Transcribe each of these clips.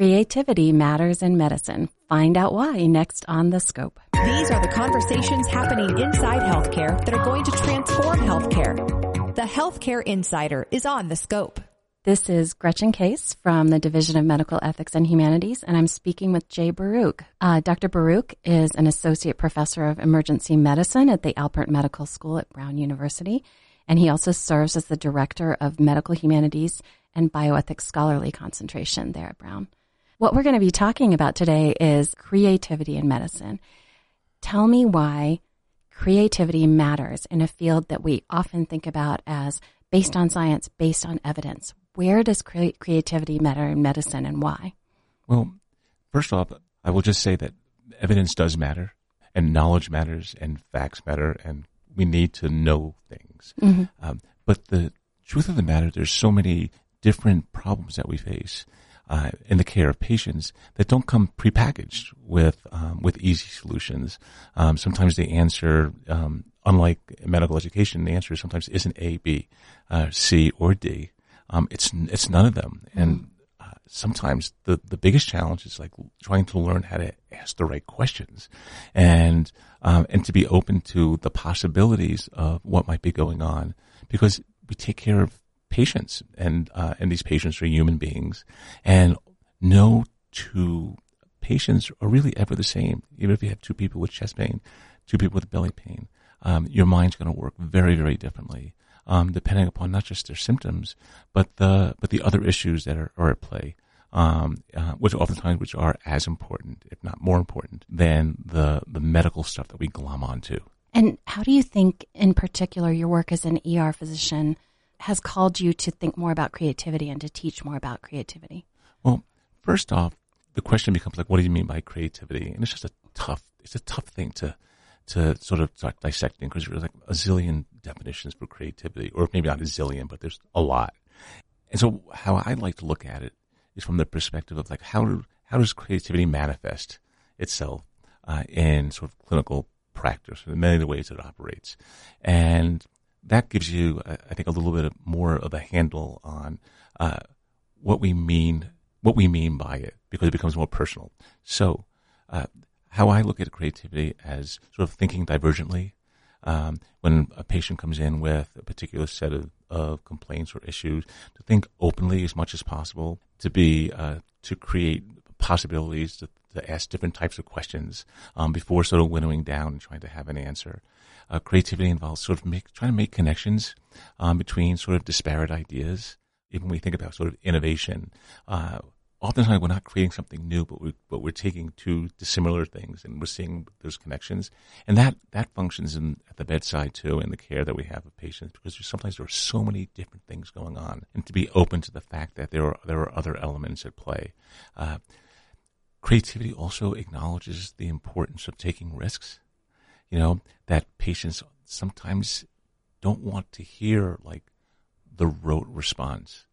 Creativity matters in medicine. Find out why next on The Scope. These are the conversations happening inside healthcare that are going to transform healthcare. The Healthcare Insider is on The Scope. This is Gretchen Case from the Division of Medical Ethics and Humanities, and I'm speaking with Jay Baruch. Uh, Dr. Baruch is an associate professor of emergency medicine at the Alpert Medical School at Brown University, and he also serves as the director of medical humanities and bioethics scholarly concentration there at Brown. What we're going to be talking about today is creativity in medicine. Tell me why creativity matters in a field that we often think about as based on science, based on evidence. Where does cre- creativity matter in medicine and why? Well, first off, I will just say that evidence does matter and knowledge matters and facts matter and we need to know things. Mm-hmm. Um, but the truth of the matter, there's so many different problems that we face uh, in the care of patients that don't come prepackaged with um, with easy solutions. Um, sometimes the answer, um, unlike medical education, the answer sometimes isn't A, B, uh, C, or D. Um, it's it's none of them, and uh, sometimes the the biggest challenge is like trying to learn how to ask the right questions, and um, and to be open to the possibilities of what might be going on, because we take care of patients, and uh, and these patients are human beings, and no two patients are really ever the same. Even if you have two people with chest pain, two people with belly pain, um, your mind's going to work very very differently, um, depending upon not just their symptoms, but the but the other issues that are, are at play. Um, uh, which oftentimes which are as important, if not more important, than the the medical stuff that we glom onto. And how do you think, in particular, your work as an ER physician has called you to think more about creativity and to teach more about creativity? Well, first off, the question becomes like, what do you mean by creativity? And it's just a tough, it's a tough thing to, to sort of start dissecting because there's like a zillion definitions for creativity, or maybe not a zillion, but there's a lot. And so how I like to look at it is from the perspective of like, how, do, how does creativity manifest itself uh, in sort of clinical practice, in many of the ways it operates. And that gives you, I think, a little bit more of a handle on uh, what we mean, what we mean by it, because it becomes more personal. So, uh, how I look at creativity as sort of thinking divergently. Um, when a patient comes in with a particular set of, of complaints or issues, to think openly as much as possible, to be uh, to create possibilities, to, to, ask different types of questions um, before sort of winnowing down and trying to have an answer. Uh, creativity involves sort of make, trying to make connections um, between sort of disparate ideas. Even when we think about sort of innovation, uh, oftentimes we're not creating something new, but we but we're taking two dissimilar things and we're seeing those connections, and that that functions in, at the bedside too in the care that we have of patients because sometimes there are so many different things going on, and to be open to the fact that there are there are other elements at play. Uh, creativity also acknowledges the importance of taking risks you know, that patients sometimes don't want to hear like the rote response.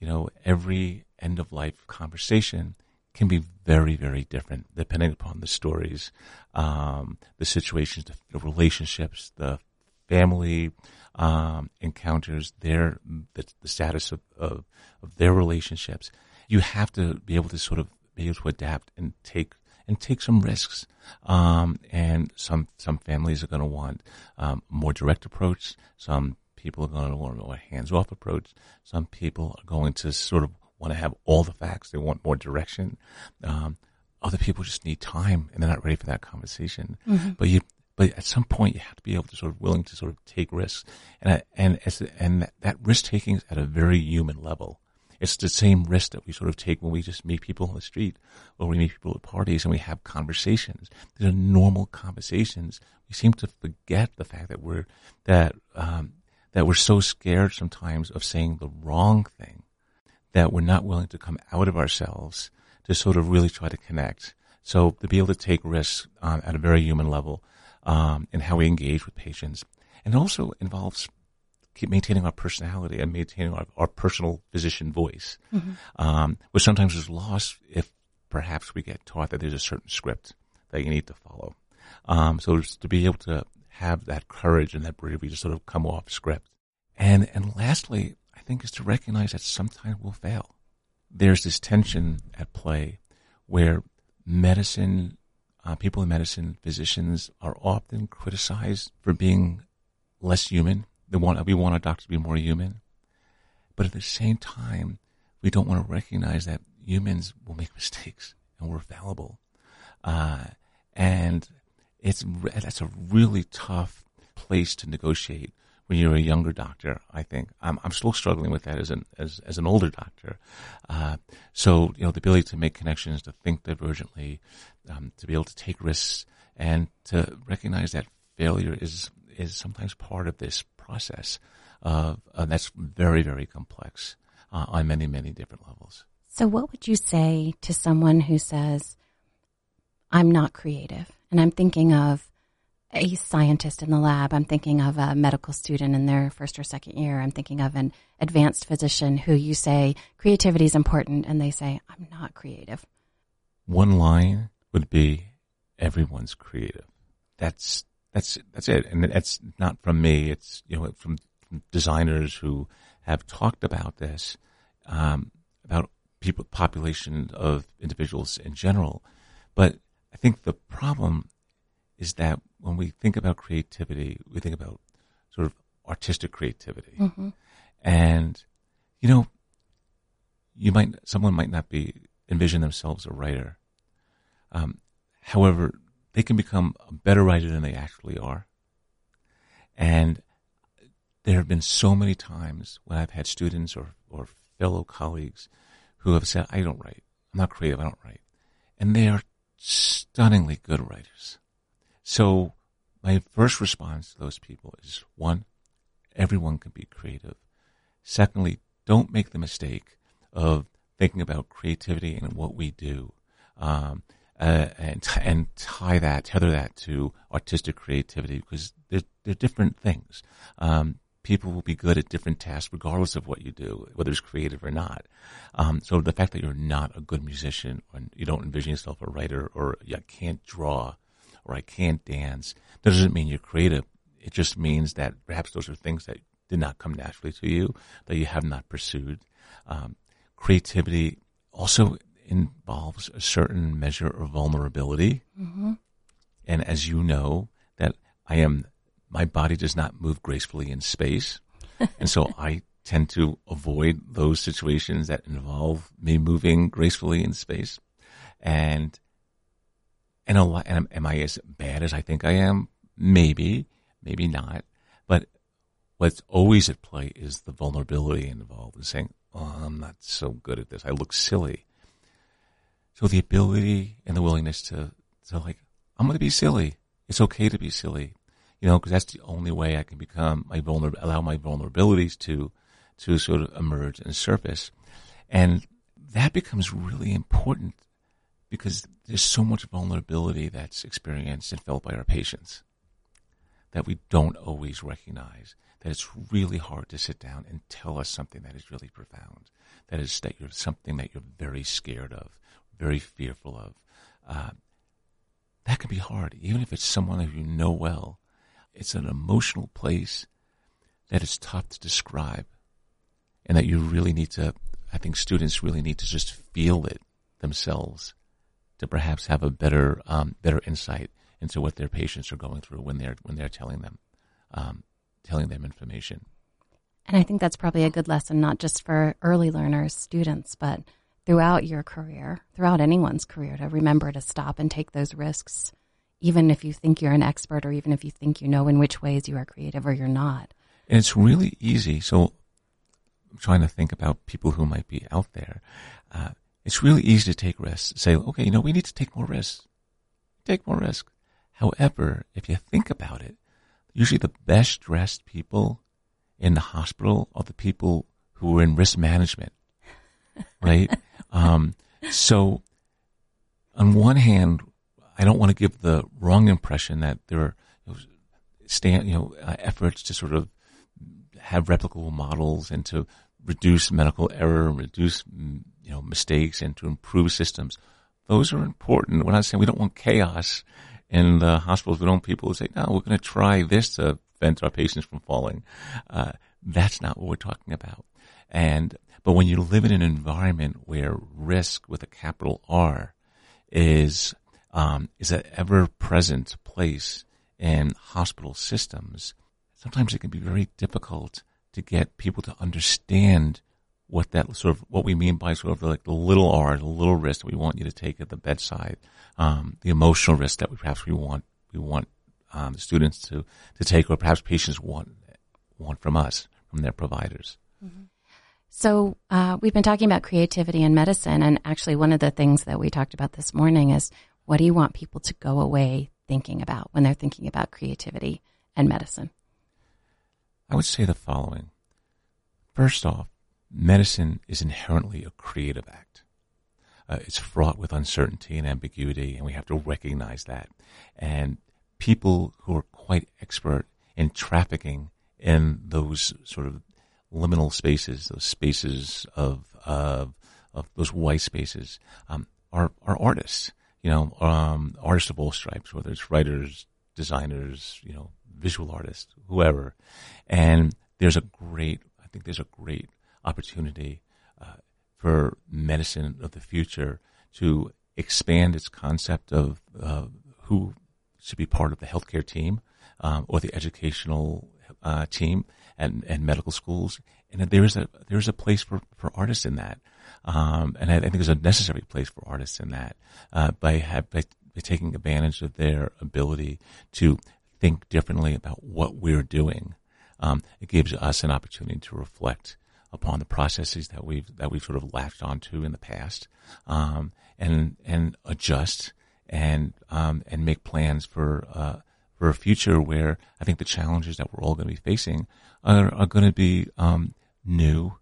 You know, every end of life conversation can be very, very different depending upon the stories, um, the situations, the, the, relationships, the family um, encounters, their the, the status of, of, of their relationships. You have to be able to sort of be able to adapt and take and take some risks. Um, and some some families are going to want um, more direct approach. Some people are going to want a more hands off approach. Some people are going to sort of want to have all the facts. They want more direction. Um, other people just need time and they're not ready for that conversation. Mm-hmm. But you, but at some point you have to be able to sort of willing to sort of take risks, and and as and that risk taking is at a very human level. It's the same risk that we sort of take when we just meet people on the street or we meet people at parties and we have conversations. These are normal conversations. We seem to forget the fact that we're that um, that we're so scared sometimes of saying the wrong thing that we're not willing to come out of ourselves to sort of really try to connect. So to be able to take risks um, at a very human level um, in how we engage with patients, and also involves keep maintaining our personality and maintaining our, our personal physician voice, mm-hmm. um, which sometimes is lost if perhaps we get taught that there's a certain script that you need to follow. Um, so to be able to have that courage and that bravery to sort of come off script. And, and lastly, I think is to recognize that sometimes we'll fail. there's this tension at play where medicine, uh, people in medicine, physicians are often criticized for being less human. They want, we want our doctors to be more human. But at the same time, we don't want to recognize that humans will make mistakes and we're fallible. Uh, and it's, that's a really tough place to negotiate when you're a younger doctor. I think I'm, I'm still struggling with that as an as, as an older doctor. Uh, so you know the ability to make connections, to think divergently, um, to be able to take risks, and to recognize that failure is is sometimes part of this process. Uh, that's very very complex uh, on many many different levels. So, what would you say to someone who says, "I'm not creative," and I'm thinking of a scientist in the lab. I'm thinking of a medical student in their first or second year. I'm thinking of an advanced physician who you say creativity is important and they say, I'm not creative. One line would be everyone's creative. That's, that's, that's it. And that's not from me. It's, you know, from, from designers who have talked about this, um, about people, population of individuals in general. But I think the problem is that when we think about creativity, we think about sort of artistic creativity. Mm-hmm. And, you know, you might, someone might not be, envision themselves a writer. Um, however, they can become a better writer than they actually are. And there have been so many times when I've had students or, or fellow colleagues who have said, I don't write. I'm not creative. I don't write. And they are stunningly good writers. So my first response to those people is one, everyone can be creative. Secondly, don't make the mistake of thinking about creativity and what we do, um, uh, and and tie that, tether that to artistic creativity because they're, they're different things. Um, people will be good at different tasks regardless of what you do, whether it's creative or not. Um, so the fact that you're not a good musician or you don't envision yourself a writer or you can't draw or I can't dance. Doesn't mean you're creative. It just means that perhaps those are things that did not come naturally to you, that you have not pursued. Um, creativity also involves a certain measure of vulnerability. Mm-hmm. And as you know, that I am, my body does not move gracefully in space. and so I tend to avoid those situations that involve me moving gracefully in space. And and a lot, and am I as bad as I think I am? Maybe, maybe not. But what's always at play is the vulnerability involved in saying, oh, I'm not so good at this. I look silly. So the ability and the willingness to, to like, I'm going to be silly. It's okay to be silly, you know, because that's the only way I can become my vulner, allow my vulnerabilities to, to sort of emerge and surface. And that becomes really important because there's so much vulnerability that's experienced and felt by our patients that we don't always recognize that it's really hard to sit down and tell us something that is really profound that is that you're something that you're very scared of very fearful of uh, that can be hard even if it's someone that you know well it's an emotional place that is tough to describe and that you really need to i think students really need to just feel it themselves to perhaps have a better um, better insight into what their patients are going through when they're when they're telling them um, telling them information. And I think that's probably a good lesson, not just for early learners, students, but throughout your career, throughout anyone's career, to remember to stop and take those risks, even if you think you're an expert or even if you think you know in which ways you are creative or you're not. And it's really easy. So I'm trying to think about people who might be out there. Uh, it's really easy to take risks. Say, okay, you know, we need to take more risks. Take more risks. However, if you think about it, usually the best dressed people in the hospital are the people who are in risk management, right? um, so, on one hand, I don't want to give the wrong impression that there are you know, stand, you know, uh, efforts to sort of have replicable models and to reduce medical error, reduce you know mistakes, and to improve systems. Those are important. We're not saying we don't want chaos in the hospitals. We don't want people who say, "No, we're going to try this to prevent our patients from falling." Uh, that's not what we're talking about. And, but when you live in an environment where risk with a capital R is, um, is an ever present place in hospital systems, sometimes it can be very difficult to get people to understand what that sort of what we mean by sort of like the little R, the little risk that we want you to take at the bedside, um, the emotional risk that we perhaps we want we want um, students to to take, or perhaps patients want want from us from their providers. Mm-hmm. So uh, we've been talking about creativity in medicine, and actually, one of the things that we talked about this morning is what do you want people to go away thinking about when they're thinking about creativity and medicine? I would say the following. First off, medicine is inherently a creative act. Uh, it's fraught with uncertainty and ambiguity, and we have to recognize that. And people who are quite expert in trafficking in those sort of liminal spaces, those spaces of of, of those white spaces, um, are are artists. You know, um, artists of all stripes, whether it's writers, designers, you know, visual artists, whoever. And there's a great, I think there's a great opportunity uh, for medicine of the future to expand its concept of uh, who should be part of the healthcare team um, or the educational uh, team and, and medical schools. And there is a there is a place for, for artists in that, um, and I, I, think there's a necessary place for artists in that uh, by, have, by by taking advantage of their ability to think differently about what we're doing. Um, it gives us an opportunity to reflect upon the processes that we've that we've sort of latched onto in the past, um, and and adjust and um, and make plans for uh, for a future where I think the challenges that we're all going to be facing are, are going to be um, new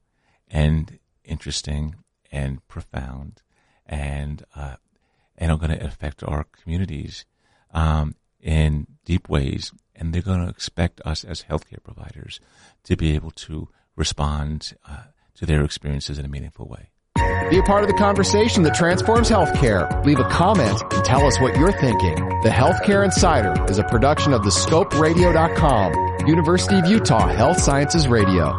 and interesting and profound and uh, and are going to affect our communities um, in deep ways. And they're going to expect us as healthcare providers to be able to respond uh, to their experiences in a meaningful way. Be a part of the conversation that transforms healthcare. Leave a comment and tell us what you're thinking. The Healthcare Insider is a production of the scoperadio.com, University of Utah Health Sciences Radio.